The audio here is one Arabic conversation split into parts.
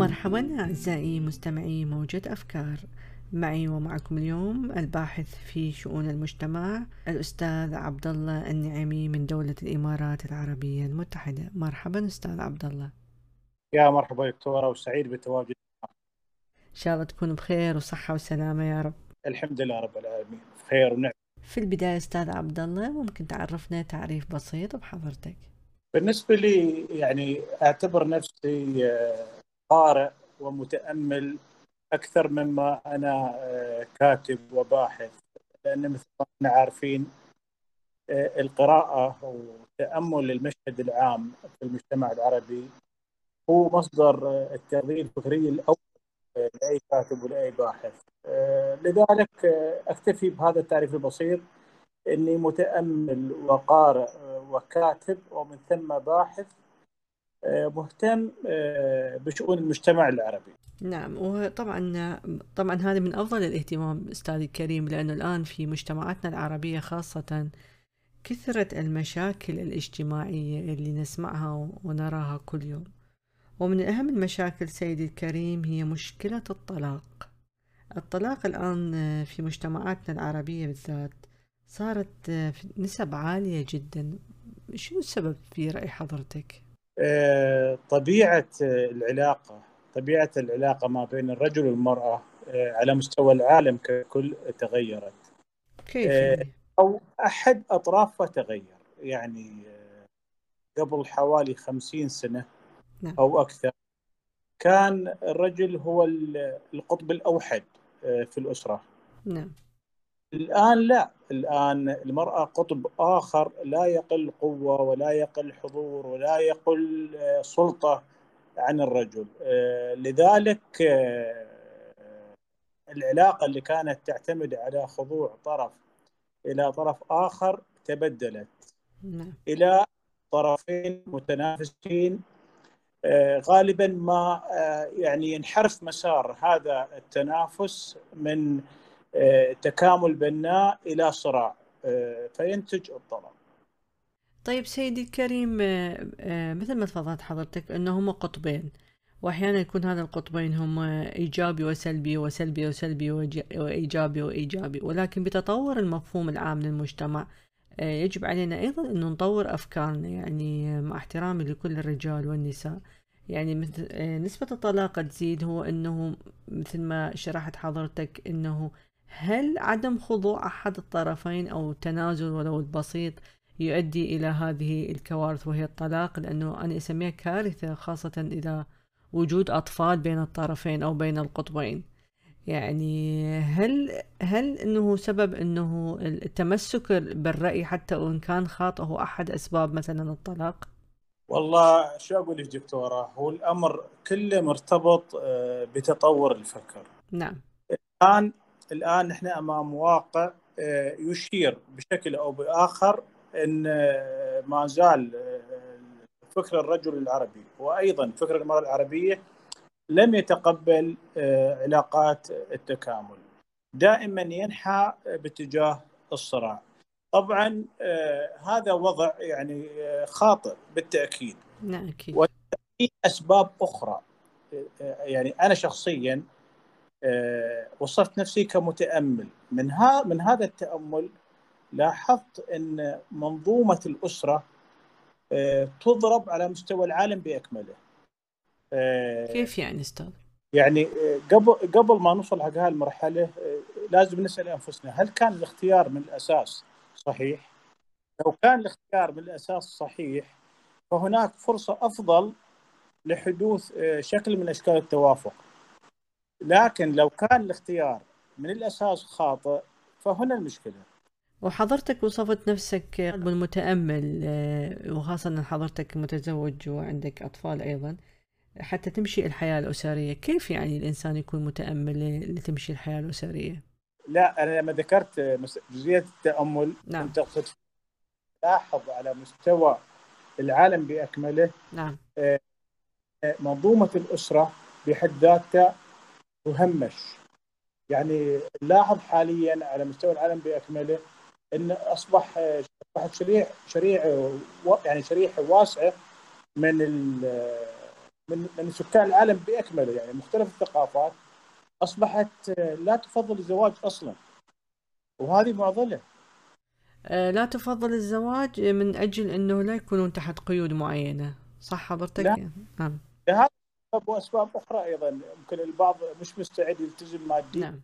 مرحبا أعزائي مستمعي موجة أفكار. معي ومعكم اليوم الباحث في شؤون المجتمع الأستاذ عبد الله النعمي من دولة الإمارات العربية المتحدة. مرحبا أستاذ عبد الله يا مرحبا دكتورة وسعيد بالتواجد إن شاء الله تكون بخير وصحة وسلامة يا رب. الحمد لله رب العالمين. بخير ونعم. في البداية أستاذ عبد الله ممكن تعرفنا تعريف بسيط بحضرتك؟ بالنسبة لي يعني أعتبر نفسي آه، قارئ ومتأمل أكثر مما أنا آه، كاتب وباحث لأن مثل ما إحنا عارفين آه، القراءة وتأمل المشهد العام في المجتمع العربي هو مصدر التغذية الفكري الأول لأي كاتب ولأي باحث. لذلك أكتفي بهذا التعريف البسيط إني متأمل وقارئ وكاتب ومن ثم باحث آه، مهتم آه، بشؤون المجتمع العربي. نعم وطبعا طبعا هذا من أفضل الاهتمام أستاذي الكريم لأنه الآن في مجتمعاتنا العربية خاصة كثرة المشاكل الاجتماعية اللي نسمعها ونراها كل يوم ومن أهم المشاكل سيدي الكريم هي مشكلة الطلاق الطلاق الآن في مجتمعاتنا العربية بالذات صارت نسب عالية جدا شنو السبب في رأي حضرتك؟ آه، طبيعة العلاقة طبيعة العلاقة ما بين الرجل والمرأة آه، على مستوى العالم ككل تغيرت كيف آه، يعني؟ أو أحد أطرافها تغير يعني قبل حوالي خمسين سنة نعم. أو أكثر كان الرجل هو القطب الأوحد في الأسرة نعم الآن لا. الآن المرأة قطب آخر لا يقل قوة ولا يقل حضور ولا يقل آه، سلطة عن الرجل. آه، لذلك آه، العلاقة اللي كانت تعتمد على خضوع طرف إلى طرف آخر تبدلت نعم. إلى طرفين متنافسين. غالبا ما يعني ينحرف مسار هذا التنافس من تكامل بناء إلى صراع آه، فينتج الطلاق. طيب سيدي الكريم آه، مثل ما تفضلت حضرتك انه هم قطبين وأحيانا يكون هذا القطبين هم إيجابي وسلبي وسلبي وسلبي وإيجابي وإيجابي ولكن بتطور المفهوم العام للمجتمع يجب علينا أيضا انه نطور أفكارنا يعني مع احترامي لكل الرجال والنساء يعني مثل نسبة الطلاق تزيد هو إنه مثل ما شرحت حضرتك إنه هل عدم خضوع أحد الطرفين أو تنازل ولو البسيط يؤدي إلى هذه الكوارث وهي الطلاق لأنه أنا أسميها كارثة خاصة إذا وجود أطفال بين الطرفين أو بين القطبين يعني هل هل إنه سبب إنه التمسك بالرأي حتى وإن كان خاطئ هو أحد أسباب مثلا الطلاق؟ والله شو أقول لك دكتورة هو الأمر كله مرتبط آه، بتطور الفكر. نعم. الآن الآن نحن أمام واقع آه، يشير بشكل أو بآخر إن آه، ما زال آه، فكر الرجل العربي وأيضا فكر المرأة العربية لم يتقبل علاقات التكامل. دائما ينحى باتجاه الصراع. طبعا هذا وضع يعني خاطئ بالتأكيد. نعم أكيد. أسباب أخرى يعني أنا شخصيا وصفت نفسي كمتأمل من ها من هذا التأمل لاحظت إن منظومة الأسرة آه، تضرب على مستوى العالم بأكمله. آه، كيف يعني أستاذ؟ يعني قبل قبل ما نوصل حق هالمرحله لازم نسأل أنفسنا هل كان الاختيار من الأساس صحيح؟ لو كان الاختيار من الأساس صحيح فهناك فرصة أفضل لحدوث شكل من أشكال التوافق. لكن لو كان الاختيار من الأساس خاطئ فهنا المشكلة. وحضرتك وصفت نفسك بالمتأمل آه، وخاصة أن حضرتك متزوج وعندك أطفال أيضا حتى تمشي الحياة الأسرية. كيف يعني الإنسان يكون متأمل لتمشي الحياة الأسرية؟ لا أنا لما ذكرت جزئية التأمل نعم. أقصد لاحظ على مستوى العالم بأكمله. نعم. آه، منظومة الأسرة بحد ذاتها تهمش يعني نلاحظ حاليا على مستوى العالم بأكمله إن أصبح اصبحت شريح شريعه يعني شريحه واسعه من من من سكان العالم بأكمله. يعني مختلف الثقافات أصبحت لا تفضل الزواج أصلا. وهذه معضلة. آه، لا تفضل الزواج من أجل إنه لا يكونون تحت قيود معينة. صح حضرتك؟ لا. نعم. لهذا وأسباب أخرى أيضا ممكن البعض مش مستعد يلتزم ماديا نعم.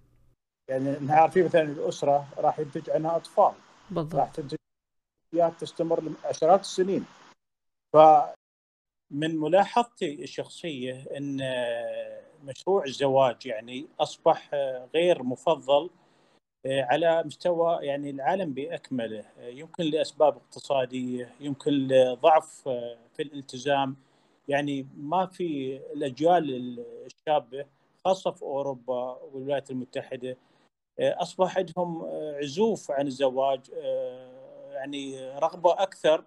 يعني إحنا عارفين مثلا الأسرة راح ينتج عنها أطفال. بالضبط. راح تنتج تستمر عشرات السنين. ف من ملاحظتي الشخصية إن مشروع الزواج يعني أصبح غير مفضل على مستوى يعني العالم بأكمله. يمكن لأسباب اقتصادية يمكن لضعف في الالتزام. يعني ما في الأجيال الشابة خاصة في أوروبا والولايات المتحدة أصبح عندهم عزوف عن الزواج يعني رغبة أكثر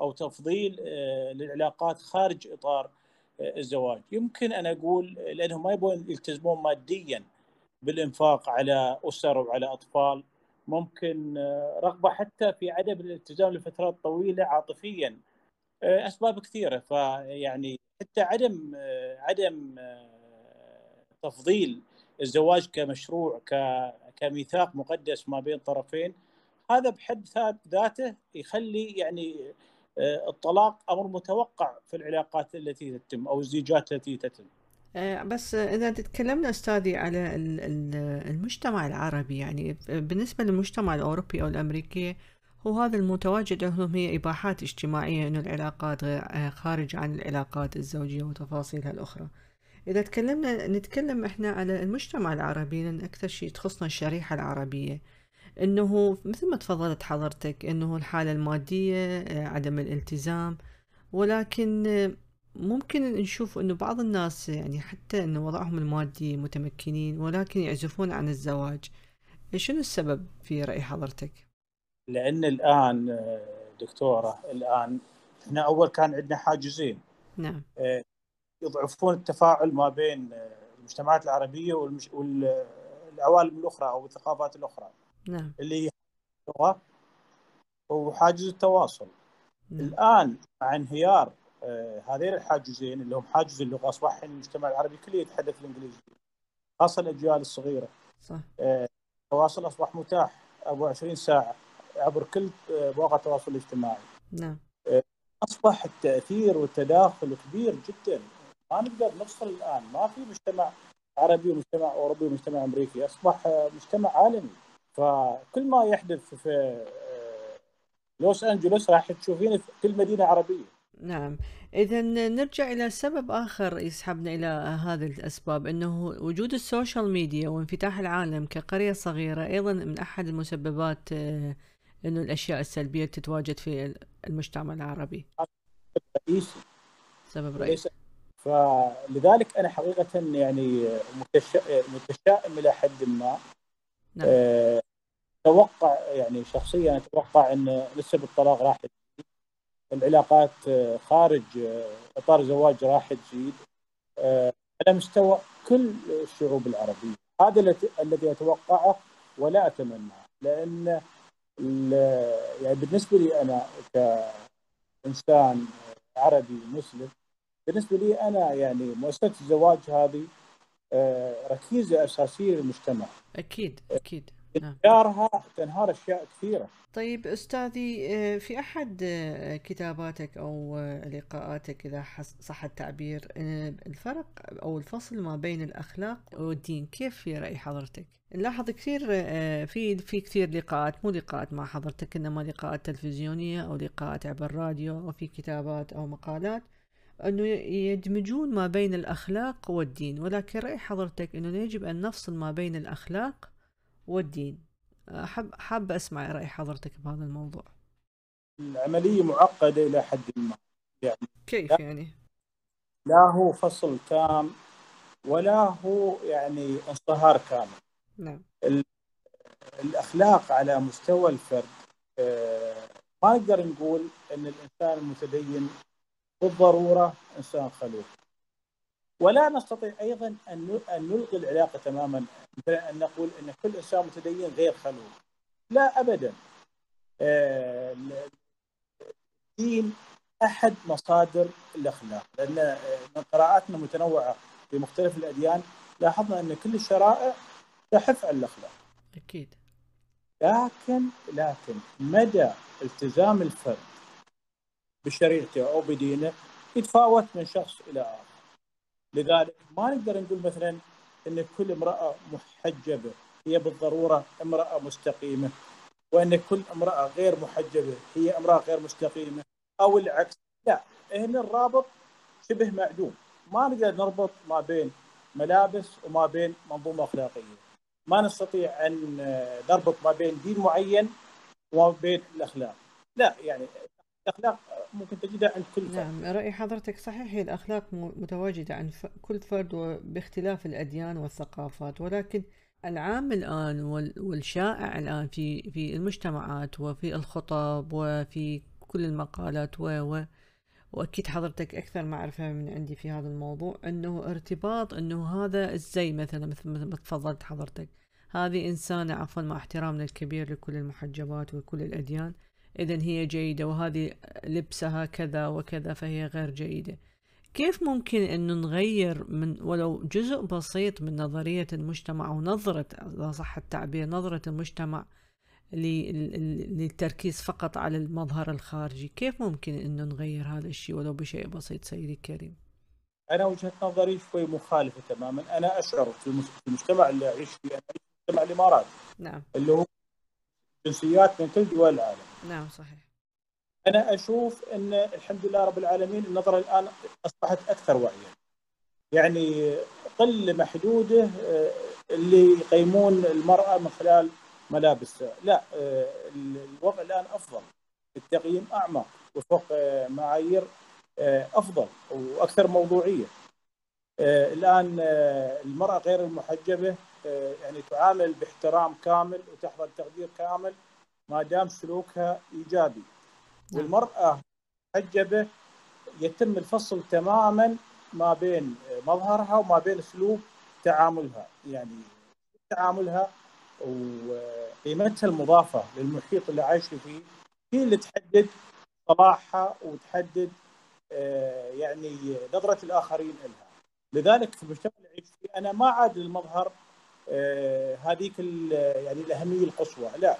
أو تفضيل للعلاقات خارج إطار الزواج. يمكن أنا أقول لأنهم ما يبون يلتزمون ماديا بالإنفاق على أسر وعلى أطفال. ممكن رغبة حتى في عدم الالتزام لفترات طويلة عاطفيا. أسباب كثيرة فيعني حتى عدم عدم تفضيل الزواج كمشروع كميثاق مقدس ما بين طرفين هذا بحد ذاته يخلي يعني الطلاق أمر متوقع في العلاقات التي تتم أو الزيجات التي تتم. بس إذا تكلمنا أستاذي على المجتمع العربي يعني بالنسبة للمجتمع الأوروبي أو الأمريكي هو هذا المتواجد عندهم هي إباحات اجتماعية إنه العلاقات خارج عن العلاقات الزوجية وتفاصيلها الأخرى. إذا تكلمنا نتكلم إحنا على المجتمع العربي لأن أكثر شيء تخصنا الشريحة العربية. إنه مثل ما تفضلت حضرتك إنه الحالة المادية عدم الالتزام. ولكن ممكن نشوف إنه بعض الناس يعني حتى انه وضعهم المادي متمكنين ولكن يعزفون عن الزواج. شنو السبب في رأي حضرتك؟ لأن الآن دكتورة الآن إحنا أول كان عندنا حاجزين. نعم. يضعفون التفاعل ما بين المجتمعات العربية. والعوالم الأخرى أو الثقافات الأخرى. نعم. اللي هي اللغة وحاجز التواصل. نعم. الآن مع انهيار هذين الحاجزين اللي هم حاجز اللغة أصبح المجتمع العربي كله يتحدث الإنجليزي خاصة الأجيال الصغيرة. صح. التواصل أصبح متاح 24 ساعة. عبر كل مواقع التواصل الاجتماعي. نعم. أصبح التأثير والتداخل كبير جدا. ما نقدر نفصل الآن. ما في مجتمع عربي ومجتمع أوروبي ومجتمع أمريكي. أصبح مجتمع عالمي. فكل ما يحدث في لوس أنجلوس راح تشوفينه في كل مدينة عربية. نعم. إذا نرجع إلى سبب آخر يسحبنا إلى هذه الأسباب أنه وجود ال social media وانفتاح العالم كقرية صغيرة أيضا من أحد المسببات أنه الأشياء السلبية تتواجد في المجتمع العربي. رئيسي. سبب رئيسي. فلذلك أنا حقيقة يعني متشائم إلى حد ما. نعم. أتوقع يعني شخصيا أتوقع أن نسب الطلاق راح العلاقات خارج إطار الزواج راح تزيد. على مستوى كل الشعوب العربية. هذا الذي أتوقعه ولا أتمناه. لأن يعني بالنسبة لي أنا كإنسان عربي مسلم بالنسبة لي أنا يعني مؤسسة الزواج هذه ركيزة أساسية للمجتمع. أكيد أكيد. انهيارها تنهار أشياء كثيرة. طيب أستاذي في أحد كتاباتك أو لقاءاتك إذا صح التعبير الفرق أو الفصل ما بين الأخلاق والدين كيف في رأي حضرتك؟ نلاحظ كثير في في كثير لقاءات مو لقاءات مع حضرتك إنما لقاءات تلفزيونية أو لقاءات عبر الراديو أو في كتابات أو مقالات أنه يدمجون ما بين الأخلاق والدين. ولكن رأي حضرتك أنه يجب أن نفصل ما بين الأخلاق والدين. حاب حاب أسمع رأي حضرتك بهذا الموضوع. العملية معقدة إلى حد ما. يعني كيف يعني؟ لا هو فصل تام ولا هو يعني انصهار كامل. نعم. الأخلاق على مستوى الفرد ما نقدر نقول إن الإنسان المتدين بالضرورة إنسان خلوق. ولا نستطيع أيضا أن أن نلغي العلاقة تماما مثلا أن نقول أن كل إنسان متدين غير خلوق لا ابدا الدين أحد مصادر الأخلاق لأن من قراءاتنا متنوعة في مختلف الأديان لاحظنا أن كل الشرائع تحث على الأخلاق. أكيد. لكن لكن مدى التزام الفرد بشريعته أو بدينه يتفاوت من شخص إلى آخر. لذلك ما نقدر نقول مثلا إن كل امرأة محجبة هي بالضرورة امرأة مستقيمة وإن كل امرأة غير محجبة هي امرأة غير مستقيمة أو العكس. لا هنا الرابط شبه معدوم. ما نقدر نربط ما بين ملابس وما بين منظومة أخلاقية. ما نستطيع أن نربط ما بين دين معين وما بين الأخلاق. لا يعني الأخلاق ممكن تجدها عند كل فرد. نعم رأي حضرتك صحيح. هي الأخلاق متواجدة عند كل فرد باختلاف الأديان والثقافات ولكن العام الآن والشائع الآن في في المجتمعات وفي الخطب وفي كل المقالات و و وأكيد حضرتك أكثر معرفة من عندي في هذا الموضوع أنه ارتباط أنه هذا الزي مثلا مثل ما تفضلت حضرتك. هذه إنسانة عفوا مع احترامنا الكبير لكل المحجبات وكل الأديان. اذا هي جيدة وهذه لبسها كذا وكذا فهي غير جيدة. كيف ممكن انه نغير من ولو جزء بسيط من نظرية المجتمع أو نظرة إذا صح التعبير نظرة المجتمع للتركيز فقط على المظهر الخارجي؟ كيف ممكن أن نغير هذا الشيء ولو بشيء بسيط سيدي الكريم؟ أنا وجهة نظري شوي مخالفة تماما. أنا أشعر في المجتمع اللي أعيش فيه أنا أعيش في مجتمع الإمارات نعم. اللي هو جنسيات من كل دول العالم. نعم صحيح. أنا أشوف أن الحمد لله رب العالمين النظرة الآن أصبحت أكثر وعيا. يعني قلة محدودة آه، اللي يقيمون المرأة من خلال ملابس. لا آه، الوضع الآن أفضل. التقييم أعمق وفق آه، معايير أفضل وأكثر موضوعية. الآن المرأة غير المحجبة يعني تعامل باحترام كامل وتحظى بتقدير كامل. ما دام سلوكها إيجابي نعم. والمرأة محجبه يتم الفصل تماما ما بين مظهرها وما بين اسلوب تعاملها يعني تعاملها وقيمتها المضافة للمحيط اللي عايشة فيه هي اللي تحدد صلاحها وتحدد آه، يعني نظرة الآخرين لها. لذلك في المجتمع اللي اعيش فيه أنا ما عاد المظهر آه، هذيك يعني الأهمية القصوى، لا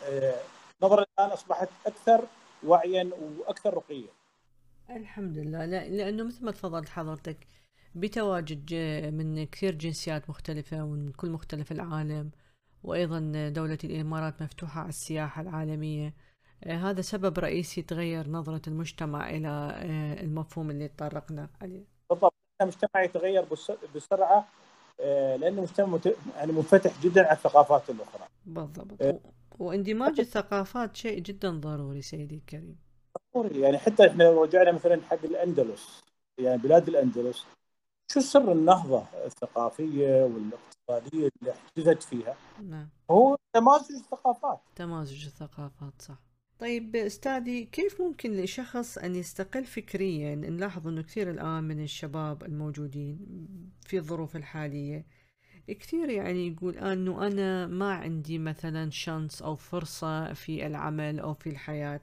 آه، الآن أصبحت أكثر وعيا وأكثر رقيا. الحمد لله. لا لأنه مثل ما تفضلت حضرتك بتواجد من كثير جنسيات مختلفة ومن كل مختلف العالم وأيضا دولة الإمارات مفتوحة على السياحة العالمية. آه، هذا سبب رئيسي تغير نظرة المجتمع إلى آه، المفهوم اللي تطرقنا عليه. بالضبط. المجتمع يتغير بسرعة آه، لأنه مجتمع يعني منفتح جدا على الثقافات الأخرى. بالضبط. واندماج الثقافات شيء جدا ضروري سيدي الكريم. ضروري. يعني حتى إحنا لو رجعنا مثلا حق الأندلس يعني بلاد الأندلس شو سر النهضة الثقافية والاقتصادية اللي احتجت فيها؟ نعم. هو تمازج الثقافات. تمازج الثقافات صح. طيب أستاذي كيف ممكن لشخص أن يستقل فكريا؟ نلاحظ إنه كثير الآن من الشباب الموجودين في الظروف الحالية كثير يعني يقول أنه أنا ما عندي مثلا شانس أو فرصة في العمل أو في الحياة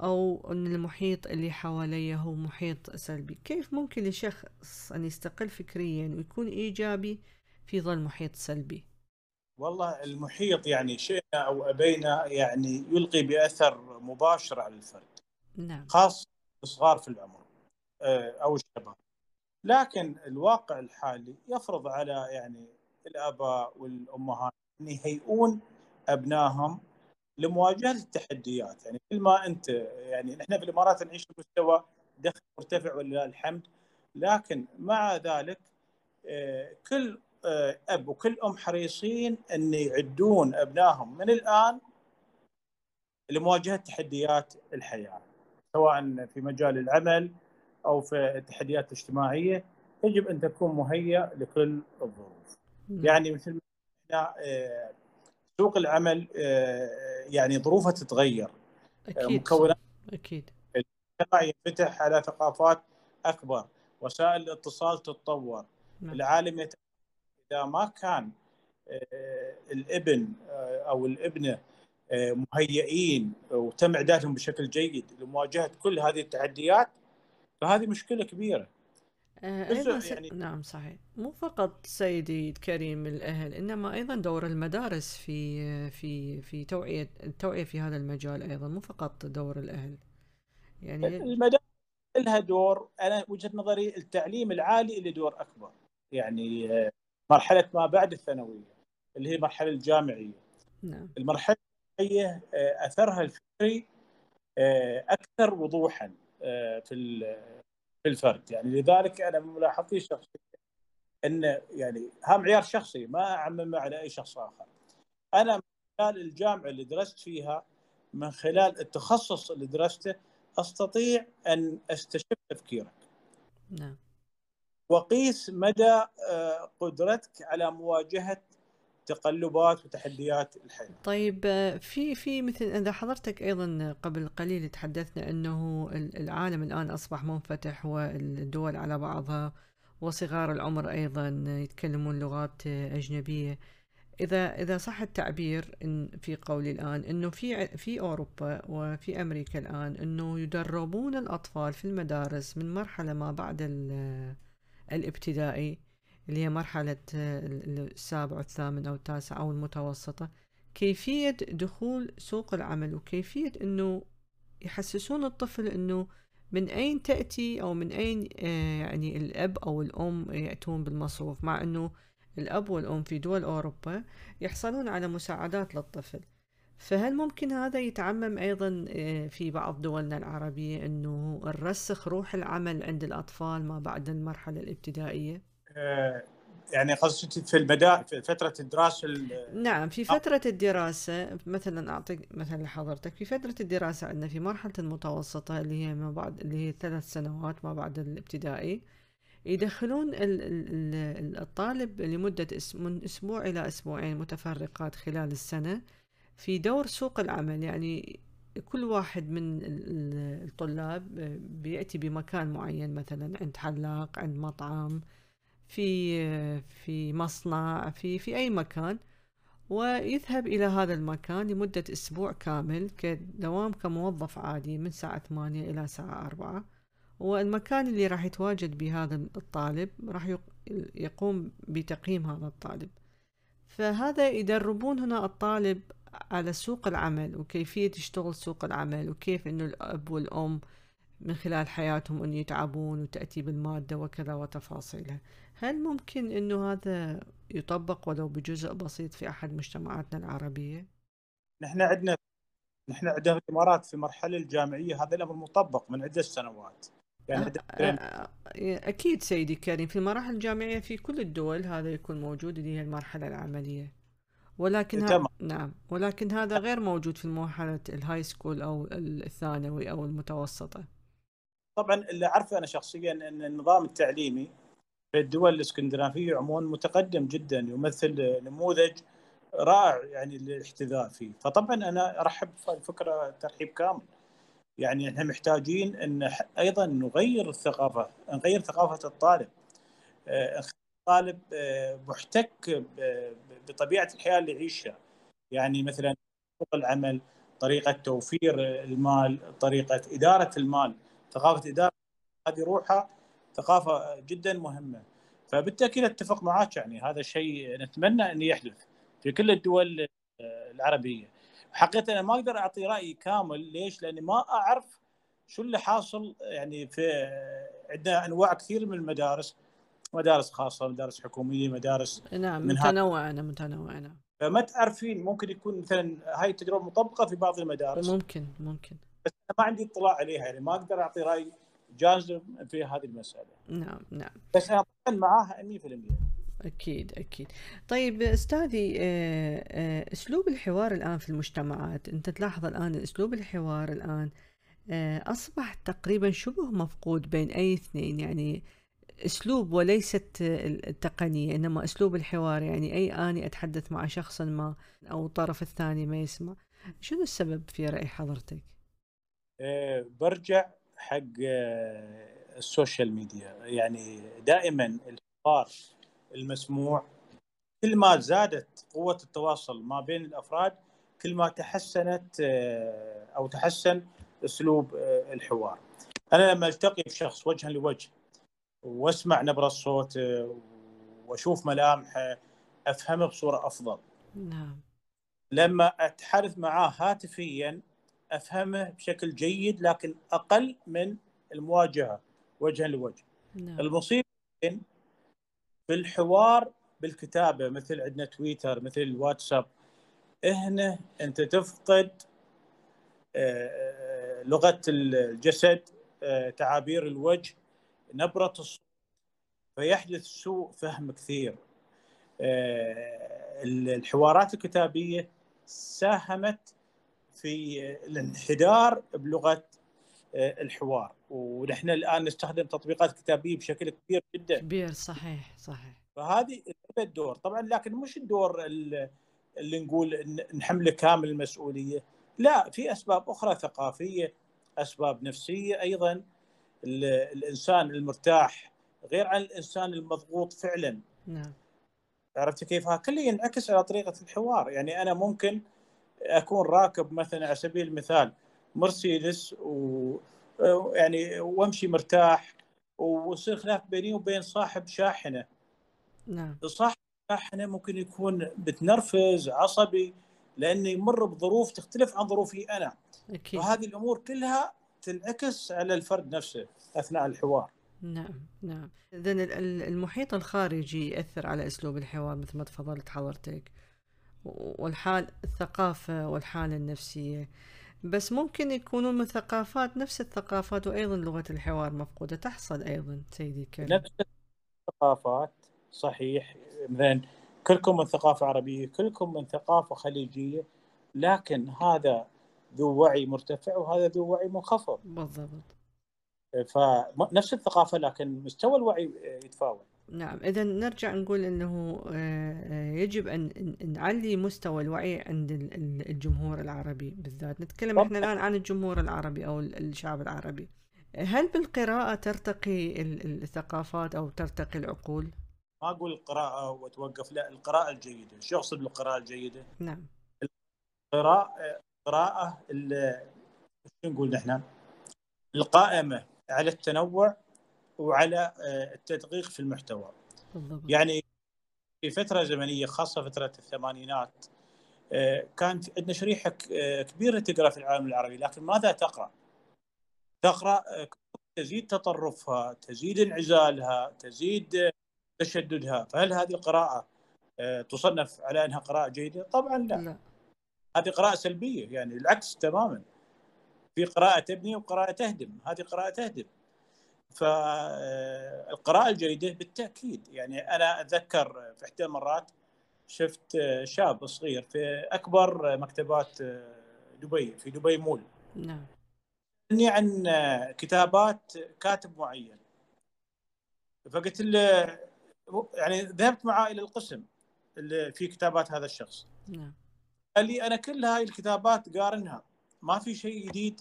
أو أن المحيط اللي حواليه هو محيط سلبي. كيف ممكن لشخص أن يستقل فكريا ويكون إيجابي في ظل محيط سلبي؟ والله المحيط يعني شئنا أو أبينا يعني يلقي بأثر مباشر على الفرد نعم. خاصة الصغار في العمر آه، أو الشباب. لكن الواقع الحالي يفرض على يعني الآباء والأمهات أن يهيئون أبنائهم لمواجهة التحديات يعني كل ما أنت يعني نحن في الإمارات نعيش بمستوى دخل مرتفع ولله الحمد لكن مع ذلك آه، كل آه، أب وكل أم حريصين إن يعدون أبنائهم من الآن لمواجهة تحديات الحياة سواء في مجال العمل أو في التحديات الاجتماعية يجب أن تكون مهيئ لكل الظروف. يعني مثل ما سوق العمل آه، يعني ظروفها تتغير. أكيد مكونات أكيد. المجتمع ينفتح على ثقافات أكبر وسائل الاتصال تتطور. نعم. العالم يت... إذا ما كان آه، الابن آه، أو الابنة مهيئين وتم إعدادهم بشكل جيد لمواجهة كل هذه التحديات فهذه مشكلة كبيرة. آه، أيضا س... يعني نعم صحيح. مو فقط سيدي الكريم الأهل إنما أيضا دور المدارس في في في توعية التوعية في هذا المجال أيضا مو فقط دور الأهل. يعني المدارس لها دور. أنا وجهة نظري التعليم العالي له دور أكبر. يعني آه، مرحلة ما بعد الثانوية اللي هي المرحلة الجامعية. نعم. المرحلة الجامعية آه، أثرها الفكري أكثر وضوحا في في الفرد. يعني لذلك أنا ملاحظتي الشخصية إن يعني ها معيار شخصي ما اعممه على أي شخص آخر. أنا من خلال الجامعة اللي درست فيها من خلال التخصص اللي درسته أستطيع أن أستشف تفكيرك. نعم. وقيس مدى آه، قدرتك على مواجهة تقلبات وتحديات الحياة. طيب في في مثل إذا حضرتك أيضا قبل قليل تحدثنا إنه العالم الآن أصبح منفتح والدول على بعضها وصغار العمر أيضا يتكلمون لغات أجنبية. إذا إذا صح التعبير إن في قولي الآن إنه في في أوروبا وفي أمريكا الآن إنه يدربون الأطفال في المدارس من مرحلة ما بعد الابتدائي اللي هي مرحلة السابع والثامن أو التاسع أو المتوسطة كيفية دخول سوق العمل وكيفية أنه يحسسون الطفل أنه من أين تأتي أو من أين آه، يعني الأب أو الأم يأتون بالمصروف مع أنه الأب والأم في دول أوروبا يحصلون على مساعدات للطفل فهل ممكن هذا يتعمم أيضا آه، في بعض دولنا العربية أنه نرسخ روح العمل عند الأطفال ما بعد المرحلة الابتدائية؟ يعني قصدك في البداء في فترة الدراسة نعم في فترة الدراسة مثلا أعطيك مثلا لحضرتك في فترة الدراسة عندنا في مرحلة المتوسطة اللي هي ما بعد اللي هي ثلاث سنوات ما بعد الابتدائي يدخلون الطالب لمدة من أسبوع إلى أسبوعين متفرقات خلال السنة في دور سوق العمل. يعني كل واحد من الطلاب بيأتي بمكان معين مثلا عند حلاق عند مطعم في في مصنع في في أي مكان ويذهب إلى هذا المكان لمدة أسبوع كامل كدوام كموظف عادي من ساعة ثمانية إلى ساعة أربعة. والمكان اللي راح يتواجد بهذا الطالب راح يقوم بتقييم هذا الطالب. فهذا يدربون هنا الطالب على سوق العمل وكيفية يشتغل سوق العمل وكيف إنه الأب والأم من خلال حياتهم أن يتعبون وتأتي بالمادة وكذا وتفاصيلها. هل ممكن أنه هذا يطبق ولو بجزء بسيط في أحد مجتمعاتنا العربية؟ نحن عندنا نحن عندنا في الإمارات في المرحلة الجامعية هذا الأمر مطبق من عدة سنوات. يعني أه أه أكيد سيدي كريم في المراحل الجامعية في كل الدول هذا يكون موجود اللي هي المرحلة العملية. ولكن ها... نعم. ولكن هذا غير موجود في مرحلة ال high school أو الثانوي أو المتوسطة. طبعا اللي أعرفه أنا شخصيا إن النظام التعليمي الدول الإسكندنافية عموما متقدم جدا يمثل نموذج رائع يعني للاحتذاء فيه فطبعا أنا أرحب الفكرة ترحيب كامل. يعني إحنا محتاجين إن أيضا نغير الثقافة نغير ثقافة الطالب. آه، الطالب آه، محتك بطبيعة الحياة اللي يعيشها. يعني مثلا سوق العمل طريقة توفير المال طريقة إدارة المال ثقافة إدارة هذه روحها ثقافة جدا مهمة. فبالتأكيد أتفق معك يعني هذا شيء نتمنى أن يحدث في كل الدول العربية. حقيقه أنا ما أقدر أعطي رايي كامل. ليش؟ لأني ما أعرف شو اللي حاصل يعني في عندنا أنواع كثير من المدارس مدارس خاصة مدارس حكومية مدارس نعم متنوعة متنوعة نعم. فما تعرفين ممكن يكون مثلا هاي التجربة مطبقة في بعض المدارس. ممكن ممكن. بس أنا ما عندي اطلاع عليها يعني ما أقدر أعطي رأي جازم في هذه المسألة. نعم نعم. بس أنا طبعا معاها 100% أكيد أكيد. طيب أستاذي آه، آه، أسلوب الحوار الآن في المجتمعات أنت تلاحظ الآن أسلوب الحوار الآن آه، أصبح تقريبا شبه مفقود بين أي اثنين يعني أسلوب وليست التقنية إنما أسلوب الحوار يعني أي أني أتحدث مع شخص ما أو الطرف الثاني ما يسمع. شنو السبب في رأي حضرتك؟ برجع حق آه، ال social media. يعني دائما الحوار المسموع كل ما زادت قوة التواصل ما بين الأفراد كل ما تحسنت آه، أو تحسن أسلوب الحوار. أنا لما ألتقي بشخص وجها لوجه وأسمع نبرة صوته وأشوف ملامحه أفهمه بصورة أفضل. نعم. لما أتحدث معاه هاتفيا أفهمه بشكل جيد لكن أقل من المواجهة وجها لوجه. نعم. المصيبة في الحوار بالكتابة مثل عندنا تويتر مثل الواتساب هنا أنت تفقد آه، لغة الجسد آه، تعابير الوجه نبرة الصوت فيحدث سوء فهم كثير. آه، الحوارات الكتابية ساهمت في الانحدار بلغة الحوار. ونحن الآن نستخدم تطبيقات كتابية بشكل كبير جدا. كبير صحيح صحيح. فهذه الدور طبعا لكن مش الدور اللي نقول نحمله كامل المسؤولية. لا في أسباب أخرى ثقافية أسباب نفسية أيضا. الإنسان المرتاح غير عن الإنسان المضغوط فعلا. نعم. عرفت كيف؟ كله ينعكس على طريقة الحوار. يعني أنا ممكن أكون راكب مثلا على سبيل المثال مرسيدس و يعني وأمشي مرتاح ويصير خلاف بيني وبين صاحب شاحنة. نعم. صاحب الشاحنه ممكن يكون بتنرفز عصبي لأنه يمر بظروف تختلف عن ظروفي أنا. أكيد. وهذه الأمور كلها تنعكس على الفرد نفسه أثناء الحوار. نعم نعم. اذا المحيط الخارجي يأثر على أسلوب الحوار مثل ما تفضلت حضرتك. والحال الثقافة والحالة النفسية. بس ممكن يكونون من ثقافات نفس الثقافات وأيضا لغة الحوار مفقودة تحصل أيضا سيدي الكريم. نفس الثقافات صحيح. مثلا كلكم من ثقافة عربية كلكم من ثقافة خليجية لكن هذا ذو وعي مرتفع وهذا ذو وعي منخفض. بالضبط. فنفس الثقافة لكن مستوى الوعي يتفاوت. نعم إذا نرجع نقول أنه آه، يجب أن نعلي مستوى الوعي عند الجمهور العربي بالذات نتكلم إحنا الآن عن الجمهور العربي أو الشعب العربي هل بالقراءة ترتقي الثقافات أو ترتقي العقول؟ ما أقول القراءة وتوقف لا القراءة الجيدة شو أقصد بالقراءة الجيدة؟ نعم القراءة قراءة شو نقول نحن؟ القائمة على التنوع وعلى آه، التدقيق في المحتوى بالضبط. يعني في فترة زمنية خاصة فترة الثمانينات آه، كان عندنا شريحة آه، كبيرة تقرأ في العالم العربي لكن ماذا تقرأ؟ تقرأ تزيد تطرفها، تزيد انعزالها، تزيد تشددها، فهل هذه القراءة تصنف على أنها قراءة جيدة؟ طبعا لا. لا. هذه قراءة سلبية يعني العكس تماما. في قراءة تبني وقراءة تهدم، هذه قراءة تهدم. فالقراءة الجيدة بالتأكيد. يعني أنا أتذكر في إحدى المرات شفت شاب صغير في أكبر مكتبات دبي في دبي مول. نعم. عن كتابات كاتب معين. فقلت له يعني ذهبت معاه إلى القسم اللي في كتابات هذا الشخص. نعم. قال لي أنا كل هاي الكتابات قارنها ما في شيء جديد؟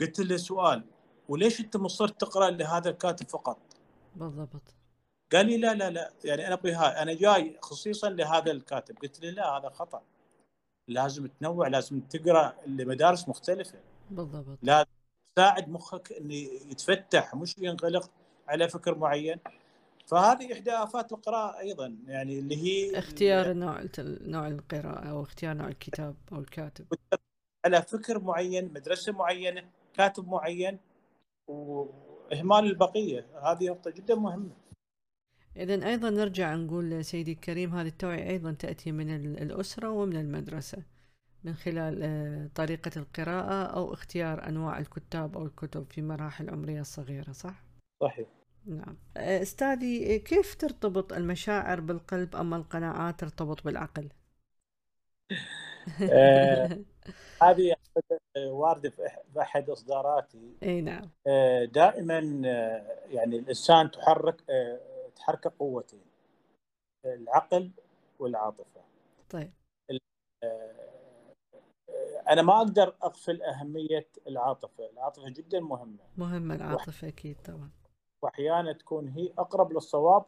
قلت له سؤال وليش انت مصر تقرأ لهذا الكاتب فقط؟ بالضبط. قال لي لا لا لا يعني أنا ابغي هاي أنا جاي خصيصا لهذا الكاتب. قلت له لا هذا خطأ. لازم تنوع لازم تقرأ لمدارس مختلفة. بالضبط. لازم تساعد مخك انه يتفتح مش ينغلق على فكر معين. فهذه إحدى آفات القراءة أيضا يعني اللي هي اختيار نوع نوع القراءة أو اختيار نوع الكتاب أو الكاتب. على فكر معين مدرسة معينة كاتب معين وإهمال البقية هذه نقطة جدا مهمة إذا أيضا نرجع نقول سيدي الكريم هذه التوعية أيضا تأتي من الأسرة ومن المدرسة من خلال آه، طريقة القراءة أو اختيار أنواع الكتاب أو الكتب في مراحل عمرية صغيرة صح؟ صحيح نعم آه، أستاذي كيف ترتبط المشاعر بالقلب أما القناعات ترتبط بالعقل؟ آه، هذه واردة في أحد إصداراتي. إي نعم. آه، دائما آه، يعني الإنسان تحرك تحرك قوتين العقل والعاطفة. طيب. أنا ما أقدر أغفل أهمية العاطفة. العاطفة جدا مهمة. مهمة العاطفة أكيد طبعا. واحيانا تكون هي أقرب للصواب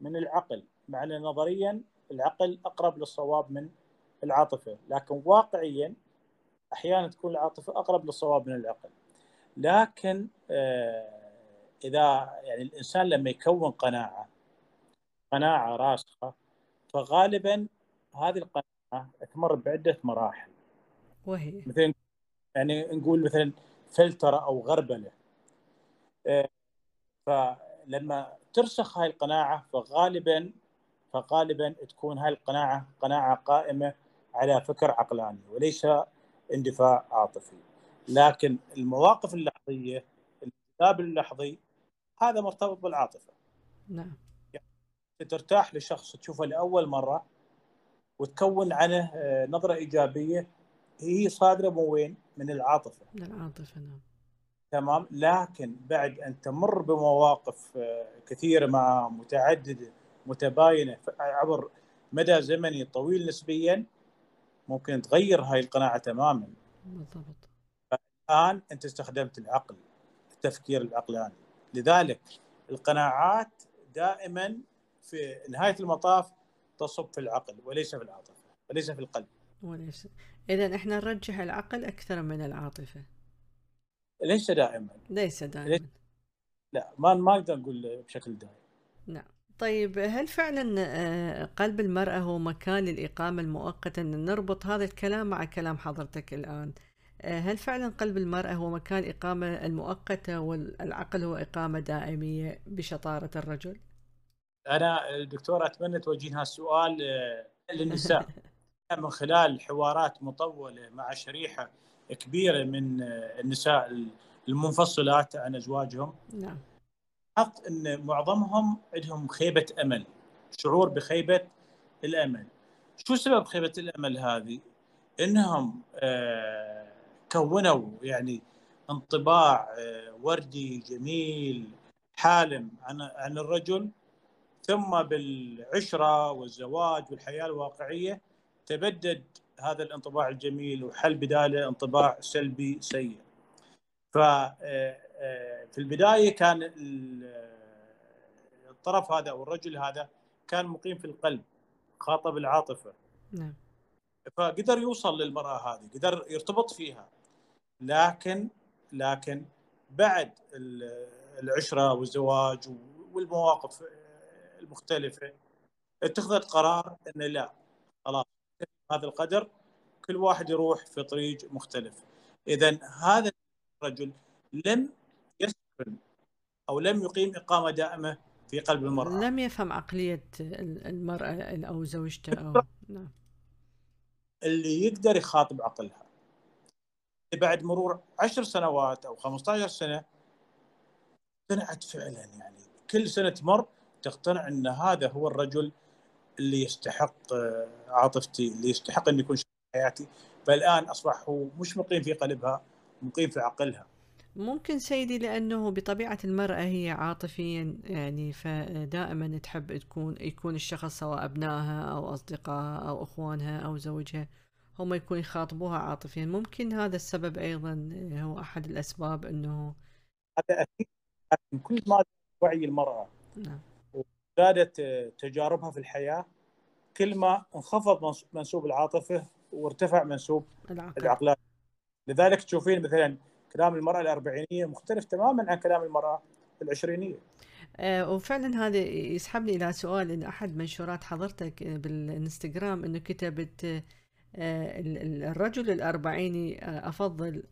من العقل. مع ان نظريا العقل أقرب للصواب من العاطفة. لكن واقعيا أحيانا تكون العاطفة أقرب للصواب من العقل. لكن آه، إذا يعني الإنسان لما يكون قناعة قناعة راسخة فغالبا هذه القناعة تمر بعدة مراحل. وهي. مثلا يعني نقول مثلا فلترة أو غربلة. آه، فلما ترسخ هاي القناعة فغالبا فغالبا تكون هاي القناعة قناعة قائمة على فكر عقلاني وليس اندفاع عاطفي. لكن المواقف اللحظية الانجذاب اللحظي هذا مرتبط بالعاطفة. نعم. يعني ترتاح لشخص تشوفه لأول مرة وتكون عنه آه، نظرة إيجابية هي صادرة من وين؟ من العاطفة. من العاطفة نعم. تمام؟ لكن بعد أن تمر بمواقف آه، كثيرة مع متعددة متباينة عبر مدى زمني طويل نسبيا ممكن تغير هاي القناعة تماما. بالضبط. الآن أنت استخدمت العقل التفكير العقلاني. لذلك القناعات دائما في نهاية المطاف تصب في العقل وليس في العاطفة وليس في القلب. وليس. اذا إحنا نرجح العقل أكثر من العاطفة. ليس دائما. ليس دائما. لا ما ما أقدر أقول بشكل دائم. نعم. طيب هل فعلا آه، قلب المرأة هو مكان للإقامة المؤقتة؟ أن نربط هذا الكلام مع كلام حضرتك الآن. آه، هل فعلا قلب المرأة هو مكان الإقامة المؤقتة والعقل هو إقامة دائمية بشطارة الرجل؟ أنا دكتور أتمنى توجهين هالسؤال آه، للنساء. من خلال حوارات مطولة مع شريحة كبيرة من النساء المنفصلات عن أزواجهم. نعم. لاحظت إن معظمهم عندهم خيبة أمل شعور بخيبة الأمل شو سبب خيبة الأمل هذه إنهم آه كونوا يعني انطباع آه وردي جميل حالم عن عن الرجل ثم بالعشرة والزواج والحياة الواقعية تبدد هذا الانطباع الجميل وحل بداله انطباع سلبي سيء. ف آه، في البداية كان الطرف هذا أو الرجل هذا كان مقيم في القلب خاطب العاطفة. نعم. فقدر يوصل للمرأة هذه قدر يرتبط فيها. لكن لكن بعد العشرة والزواج والمواقف المختلفة اتخذت قرار انه لا خلاص هذا القدر كل واحد يروح في طريق مختلف. اذا هذا الرجل لم أو لم يقيم إقامة دائمة في قلب المرأة. لم يفهم عقلية المرأة أو زوجته أو نعم. اللي يقدر يخاطب عقلها. بعد مرور عشر سنوات أو 15 سنة اقتنعت فعلا يعني. كل سنة تمر تقتنع إن هذا هو الرجل اللي يستحق آه، عاطفتي اللي يستحق إن يكون حياتي. فالآن اصبح هو مش مقيم في قلبها مقيم في عقلها. ممكن سيدي لأنه بطبيعة المرأة هي عاطفيا يعني فدائما تحب تكون يكون الشخص سواء أبنائها أو أصدقائها أو أخوانها أو زوجها هم يكون يخاطبوها عاطفيا. ممكن هذا السبب أيضا هو أحد الأسباب أنه هذا أكيد كل ما وعي المرأة نعم. وزادت تجاربها في الحياة كل ما انخفض منسوب العاطفة وارتفع منسوب العقل, العقل. لذلك تشوفين مثلا كلام المرأة الأربعينية مختلف تماما عن كلام المرأة العشرينية آه وفعلا هذا يسحبني إلى سؤال إن أحد منشورات حضرتك بالإنستغرام إنه كتبت آه الرجل الأربعيني آه أفضل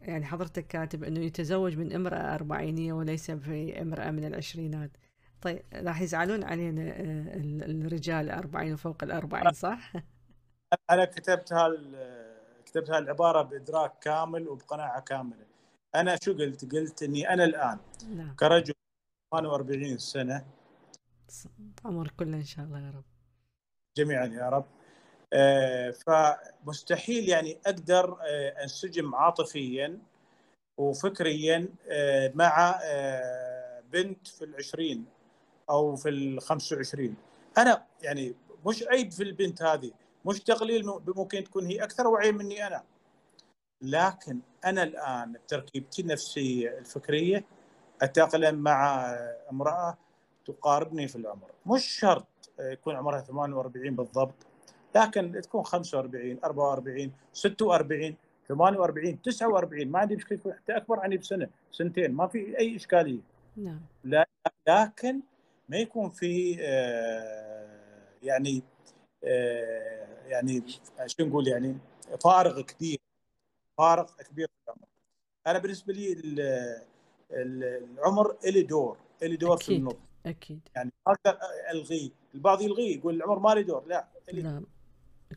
يعني حضرتك كاتب إنه يتزوج من امرأة أربعينية وليس في امراه من العشرينات طيب راح يزعلون علينا الرجال الأربعين وفوق الأربعين صح؟ أنا كتبت كتبت هذه العباره بإدراك كامل وبقناعة كاملة. أنا شو قلت؟ قلت إني أنا الآن نعم. كرجل 48 سنة. عمر كله إن شاء الله يا رب. جميعا يا رب. آه فمستحيل يعني أقدر آه أنسجم عاطفيا وفكريا آه مع آه بنت في العشرين أو في ال 25 أنا يعني مش عيب في البنت هذه. مش تقليل ممكن تكون هي أكثر وعي مني أنا. لكن أنا الآن تركيبتي النفسية الفكرية أتأقلم مع امرأة تقاربني في العمر. مش شرط يكون عمرها 48 بالضبط لكن تكون 45 44 46 48 49 ما عندي مشكلة تكون حتى أكبر عني بسنة سنتين ما في أي إشكالية. نعم. لا- لكن ما يكون في آه، يعني يعني شو نقول يعني فارق كبير فارق كبير في العمر. أنا بالنسبة لي ال- ال- العمر له دور له دور في النضج. أكيد. يعني أقدر الغيه البعض يلغيه يقول العمر ما له دور لا لا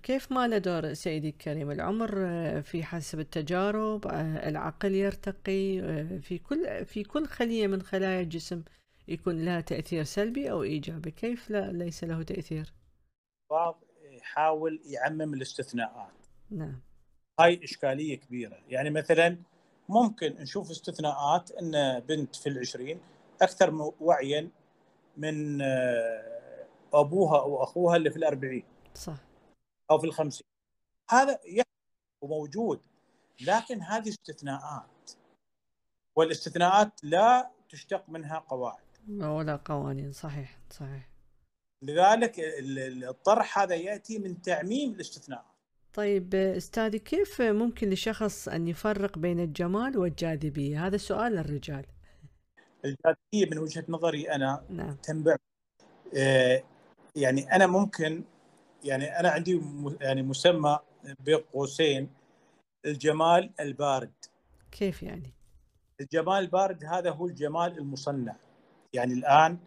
كيف ما له دور سيدي الكريم؟ العمر آه، في حسب التجارب آه، العقل يرتقي آه، في كل في كل خلية من خلايا الجسم يكون لها تأثير سلبي أو إيجابي. كيف لا ليس له تأثير؟ البعض يحاول يعمم الاستثناءات. نعم. هاي إشكالية كبيرة. يعني مثلا ممكن نشوف استثناءات إن بنت في العشرين أكثر وعيا من آه، أبوها أو أخوها اللي في الأربعين صح. أو في الخمسين. هذا وموجود لكن هذه استثناءات. والإستثناءات لا تشتق منها قواعد. ولا قوانين. صحيح صحيح. لذلك ال- ال- الطرح هذا يأتي من تعميم الاستثناءات طيب أستاذي كيف ممكن لشخص أن يفرق بين الجمال والجاذبية؟ هذا سؤال للرجال. الجاذبية من وجهة نظري أنا نعم. تنبع. آه، يعني أنا ممكن يعني أنا عندي يعني مسمى بين قوسين الجمال البارد. كيف يعني؟ الجمال البارد هذا هو الجمال المصنع. يعني الآن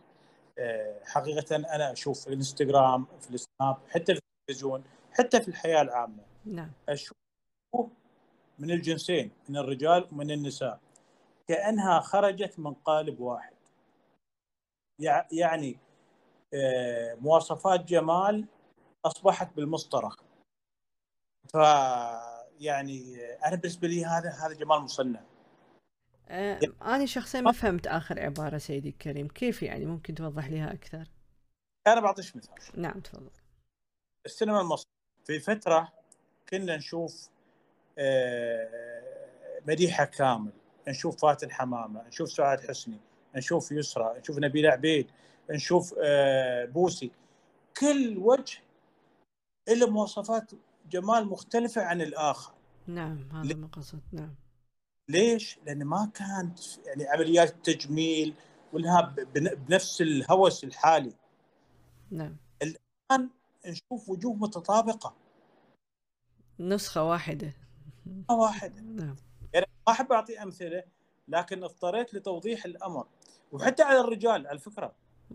حقيقة أنا أشوف في الإنستغرام في السناب حتى في التلفزيون حتى في الحياة العامة نعم. أشوف من الجنسين من الرجال ومن النساء. كأنها خرجت من قالب واحد. يع- يعني آه، مواصفات جمال أصبحت بالمسطره ف يعني آه، أنا بالنسبة لي هذا هذا جمال مصنع. آه، أنا شخصيا ما فهمت آخر عبارة سيدي الكريم. كيف يعني؟ ممكن توضح لها أكثر؟ أنا بعطيش مثال. نعم تفضل. السينما المصرية في فترة كنا نشوف آه، مديحة كامل نشوف فاتن حمامة نشوف سعاد حسني نشوف يسرى نشوف نبيله عبيد نشوف آه، بوسي. كل وجه له مواصفات جمال مختلفة عن الآخر. نعم هذا ما قصد نعم. ليش؟ لأن ما كانت يعني عمليات التجميل وإنها بن- بنفس الهوس الحالي. نعم. الآن نشوف وجوه متطابقة. نسخة واحدة. ما واحدة. نعم. يعني ما أحب أعطي أمثلة لكن اضطريت لتوضيح الأمر. وحتى على الرجال على فكرة.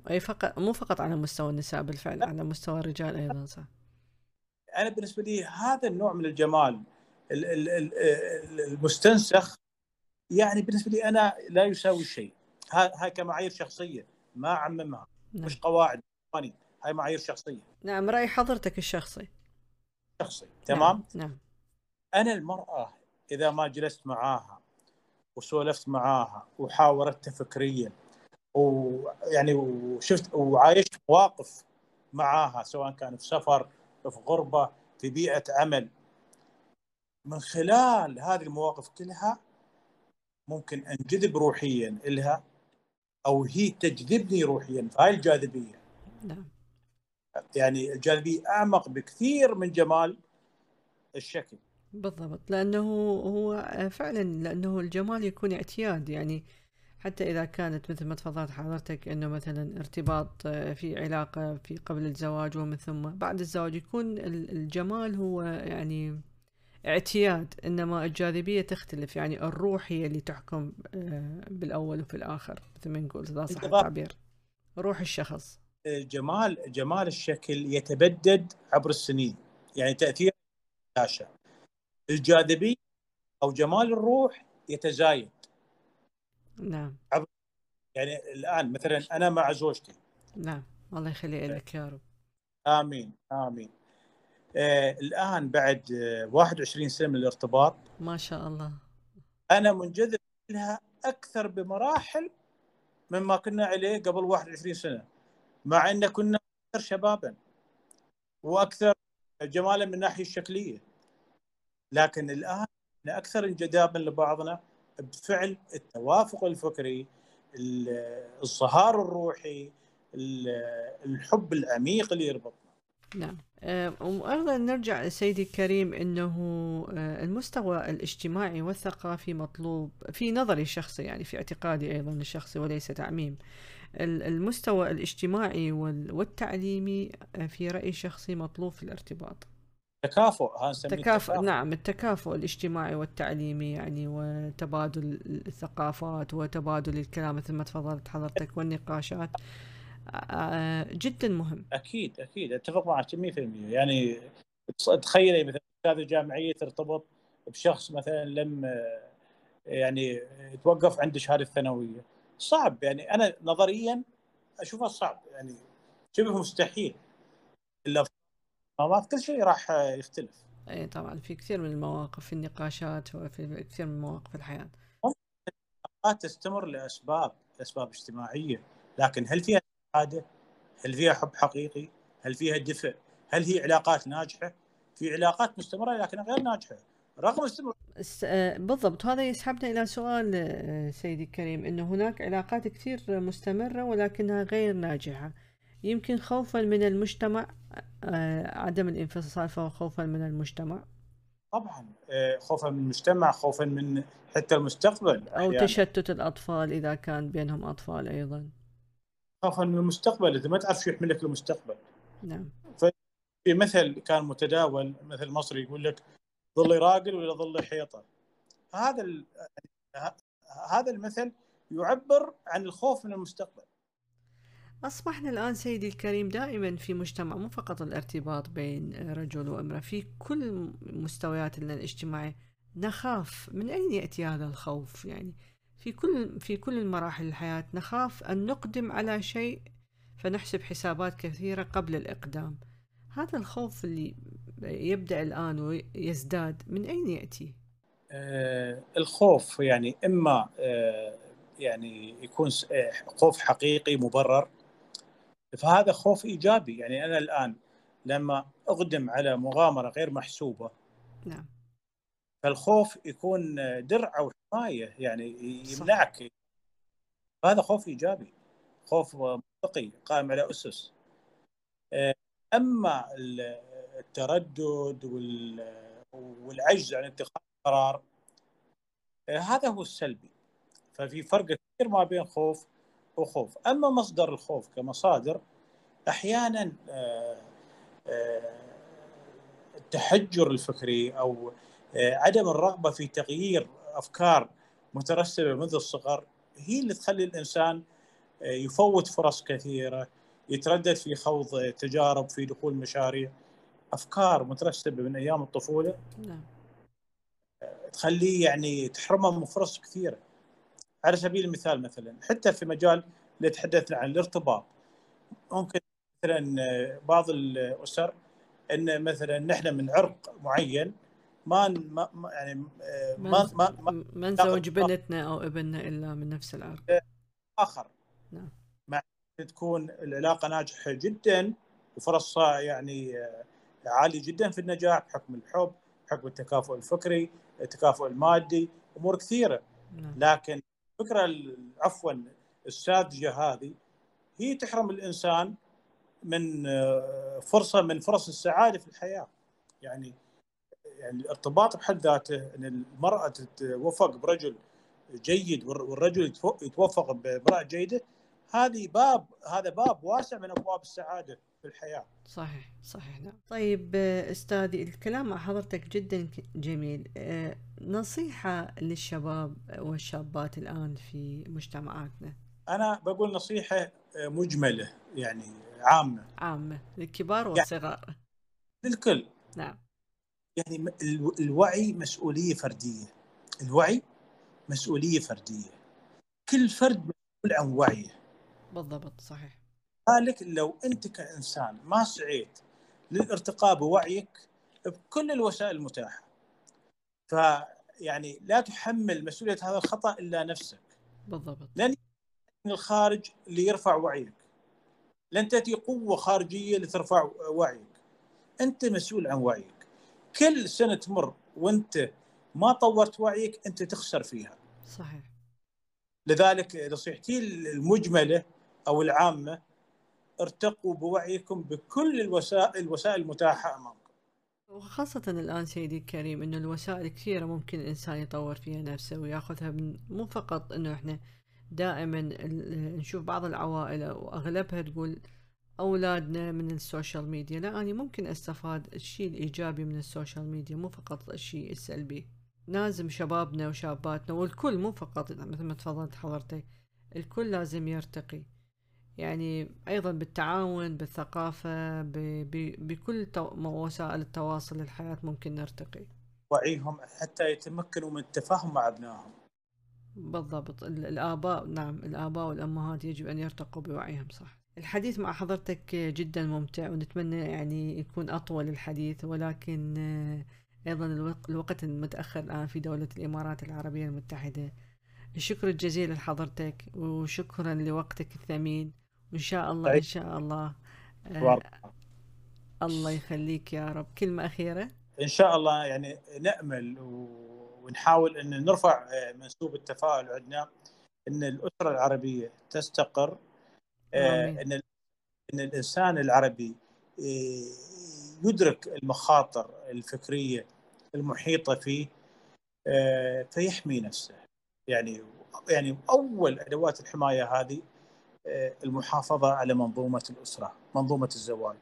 أي فقط مو فقط على مستوى النساء بالفعل على مستوى الرجال أيضا صح. أنا بالنسبة لي هذا النوع من الجمال ال- ال- ال- ال- المستنسخ يعني بالنسبة لي أنا لا يساوي شيء. ها- هاي كمعايير شخصية. ما اعممها نعم. مش قواعد. قوانين هاي معايير شخصية. نعم رأي حضرتك الشخصي. شخصي. تمام؟ نعم. نعم أنا المرأة إذا ما جلست معاها وسولفت معاها وحاورتها فكريا ويعني وشفت وعايشت مواقف معاها سواء كان في سفر في غربة في بيئة عمل من خلال هذه المواقف كلها ممكن أنجذب روحيا لها أو هي تجذبني روحيا فهاي الجاذبية. نعم. يعني الجاذبية أعمق بكثير من جمال الشكل. بالضبط لأنه هو فعلا لأنه الجمال يكون اعتياد. يعني حتى إذا كانت مثل ما تفضلت حضرتك أنه مثلا ارتباط آه، في علاقة في قبل الزواج ومن ثم بعد الزواج يكون ال- الجمال هو يعني اعتياد إنما الجاذبية تختلف يعني الروح هي اللي تحكم آه، بالأول وفي الآخر مثل ما نقول إذا صح. التعبير. روح الشخص. جمال جمال الشكل يتبدد عبر السنين يعني تأثير الشاشة. الجاذبية أو جمال الروح يتزايد. نعم. يعني الآن مثلا أنا مع زوجتي. نعم. الله يخلي لك يا رب. آمين آمين. آه الآن بعد آه 21 سنة من الارتباط. ما شاء الله. أنا منجذب لها أكثر بمراحل مما كنا عليه قبل 21 سنة مع إن كنا أكثر شبابا وأكثر جمالا من الناحية الشكلية. لكن الآن إحنا أكثر انجذابا لبعضنا بفعل التوافق الفكري ال- الظهار الروحي ال- الحب العميق اللي يربطنا. نعم. آه، وأيضا نرجع سيدي الكريم أنه آه، المستوى الاجتماعي والثقافي مطلوب في نظري الشخصي يعني في اعتقادي أيضا الشخصي وليس تعميم. المستوى الاجتماعي والتعليمي آه، في رأيي الشخصي مطلوب في الارتباط. تكافؤ تكافؤ نعم التكافؤ الاجتماعي والتعليمي يعني وتبادل الثقافات وتبادل الكلام مثل ما تفضلت حضرتك والنقاشات. جدا مهم. أكيد أكيد. أتفق معك 100% يعني تخيلي مثلا أستاذ الجامعية ترتبط بشخص مثلا لم يعني يتوقف عند شهادة ثانوية. صعب. يعني أنا نظريا أشوفه صعب. يعني شبه مستحيل. إلا كل شيء راح يختلف. إي طبعا. في كثير من المواقف في النقاشات وفي كثير من مواقف الحياة. تستمر لأسباب لاسباب اجتماعية. لكن هل فيها سعاده؟ هل فيها حب حقيقي؟ هل فيها دفء؟ هل هي علاقات ناجحة؟ في علاقات مستمرة لكن غير ناجحة رغم استمر آه، بالضبط هذا يسحبنا إلى سؤال آه، سيدي الكريم إنه هناك علاقات كثير مستمرة ولكنها غير ناجحة يمكن خوفا من المجتمع آه، عدم الانفصال فهو خوفا من المجتمع طبعا خوفا من المجتمع خوفا من حتى المستقبل أو يعني. تشتت الأطفال إذا كان بينهم أطفال أيضا خوفا من المستقبل إذا ما تعرف شو يحمل لك المستقبل. نعم. في مثل كان متداول مثل مصري يقول لك ظل راقل ولا ظل حيطة؟ هذا هذا المثل يعبر عن الخوف من المستقبل. أصبحنا الآن سيدي الكريم دائما في مجتمع مو فقط الارتباط بين رجل وامرأة في كل مستوياتنا الاجتماعية نخاف من أين يأتي هذا الخوف؟ يعني في كل في كل مراحل الحياة نخاف أن نقدم على شيء فنحسب حسابات كثيرة قبل الإقدام. هذا الخوف اللي يبدأ الآن ويزداد من أين يأتي؟ آه الخوف يعني إما آه يعني يكون آه، خوف حقيقي مبرر فهذا خوف إيجابي. يعني أنا الآن لما أقدم على مغامرة غير محسوبة نعم. فالخوف يكون درع أو حماية يعني يمنعك. هذا خوف إيجابي خوف منطقي قائم على أسس. آه، أما التردد والعجز عن اتخاذ قرار آه، هذا هو السلبي. ففي فرق كثير ما بين خوف وخوف. أما مصدر الخوف كمصادر أحيانا آه، التحجر الفكري أو عدم الرغبة في تغيير أفكار مترسبة منذ الصغر هي اللي تخلي الإنسان يفوت فرص كثيرة يتردد في خوض تجارب في دخول مشاريع. أفكار مترسبة من أيام الطفولة نعم. تخليه يعني تحرمه من فرص كثيرة. على سبيل المثال مثلا حتى في مجال اللي تحدثنا عن الارتباط ممكن مثلا بعض الأسر إن مثلا نحن من عرق معين ما ما يعني ما ما ما, ما نزوج بنتنا أو ابننا إلا من نفس العرق آخر. نعم. مع تكون العلاقة ناجحة جدا وفرصها يعني عالي جدا في النجاح بحكم الحب بحكم التكافؤ الفكري التكافؤ المادي أمور كثيرة. نعم. لكن الفكرة عفوا الساذجة هذه هي تحرم الإنسان من آه، فرصة من فرص السعادة في الحياة. يعني يعني الارتباط بحد ذاته إن المرأة تتوفق برجل جيد والرجل يتوفق بامرأة جيدة هذه باب هذا باب واسع من أبواب السعادة في الحياة. صحيح صحيح نعم. طيب استاذي الكلام مع حضرتك جدا جميل آه، نصيحة للشباب والشابات الآن في مجتمعاتنا. أنا بقول نصيحة آه، مجملة يعني عامة. عامة للكبار والصغار. يعني للكل. نعم. يعني الوعي مسؤولية فردية. الوعي مسؤولية فردية. كل فرد مسؤول عن وعيه. بالضبط صحيح ذلك لو أنت كإنسان ما سعيت للارتقاء بوعيك بكل الوسائل المتاحة فيعني لا تحمل مسؤولية هذا الخطأ إلا نفسك بالضبط لن من الخارج ليرفع وعيك لن تأتي قوة خارجية لترفع وعيك أنت مسؤول عن وعيك كل سنة تمر وانت ما طورت وعيك انت تخسر فيها صحيح لذلك نصيحتي المجملة أو العامة ارتقوا بوعيكم بكل الوسائل الوسائل المتاحة أمامكم. وخاصة الآن سيدي الكريم إنه الوسائل كثيرة ممكن الإنسان يطور فيها نفسه ويأخذها من مو فقط إنه إحنا دائما نشوف بعض العوائل وأغلبها تقول أولادنا من ال social media. لا أنا ممكن أستفاد الشيء الإيجابي من ال social media مو فقط الشيء السلبي لازم شبابنا وشاباتنا والكل مو فقط مثل ما تفضلت حضرتك الكل لازم يرتقي. يعني أيضا بالتعاون بالثقافة بكل وسائل التواصل الحياة ممكن نرتقي. وعيهم حتى يتمكنوا من التفاهم مع أبنائهم. بالضبط. الآباء نعم الآباء والأمهات يجب أن يرتقوا بوعيهم صح. الحديث مع حضرتك جدا ممتع ونتمنى يعني يكون أطول الحديث ولكن أيضا الوقت المتأخر الآن في دولة الإمارات العربية المتحدة. الشكر الجزيل لحضرتك وشكرا لوقتك الثمين. وإن شاء الله إن شاء الله آه الله يخليك يا رب. كلمة أخيرة؟ إن شاء الله يعني نأمل ونحاول أن نرفع آه، منسوب التفاؤل عندنا أن الأسرة العربية تستقر آه أن أن الإنسان العربي آه، يدرك المخاطر الفكرية المحيطة فيه آه، فيحمي نفسه. يعني يعني أول أدوات الحماية هذه المحافظة على منظومة الأسرة منظومة الزواج.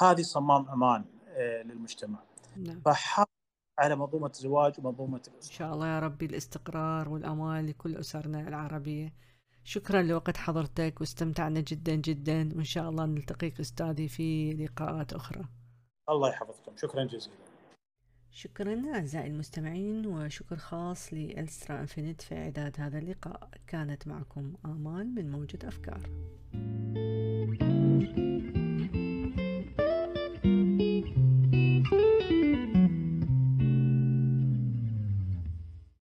هذه صمام أمان آه، للمجتمع. نعم. فحافظ على منظومة الزواج ومنظومة الأسرة. إن شاء الله يا ربي الاستقرار والأمان لكل أسرنا العربية. شكرا لوقت حضرتك واستمتعنا جدا جدا وإن شاء الله نلتقيك أستاذي في لقاءات أخرى. الله يحفظكم. شكرا جزيلا. شكرا أعزائي المستمعين وشكر خاص لألسترا إنفينيت في إعداد هذا اللقاء. كانت معكم آمال من موجة أفكار. thank you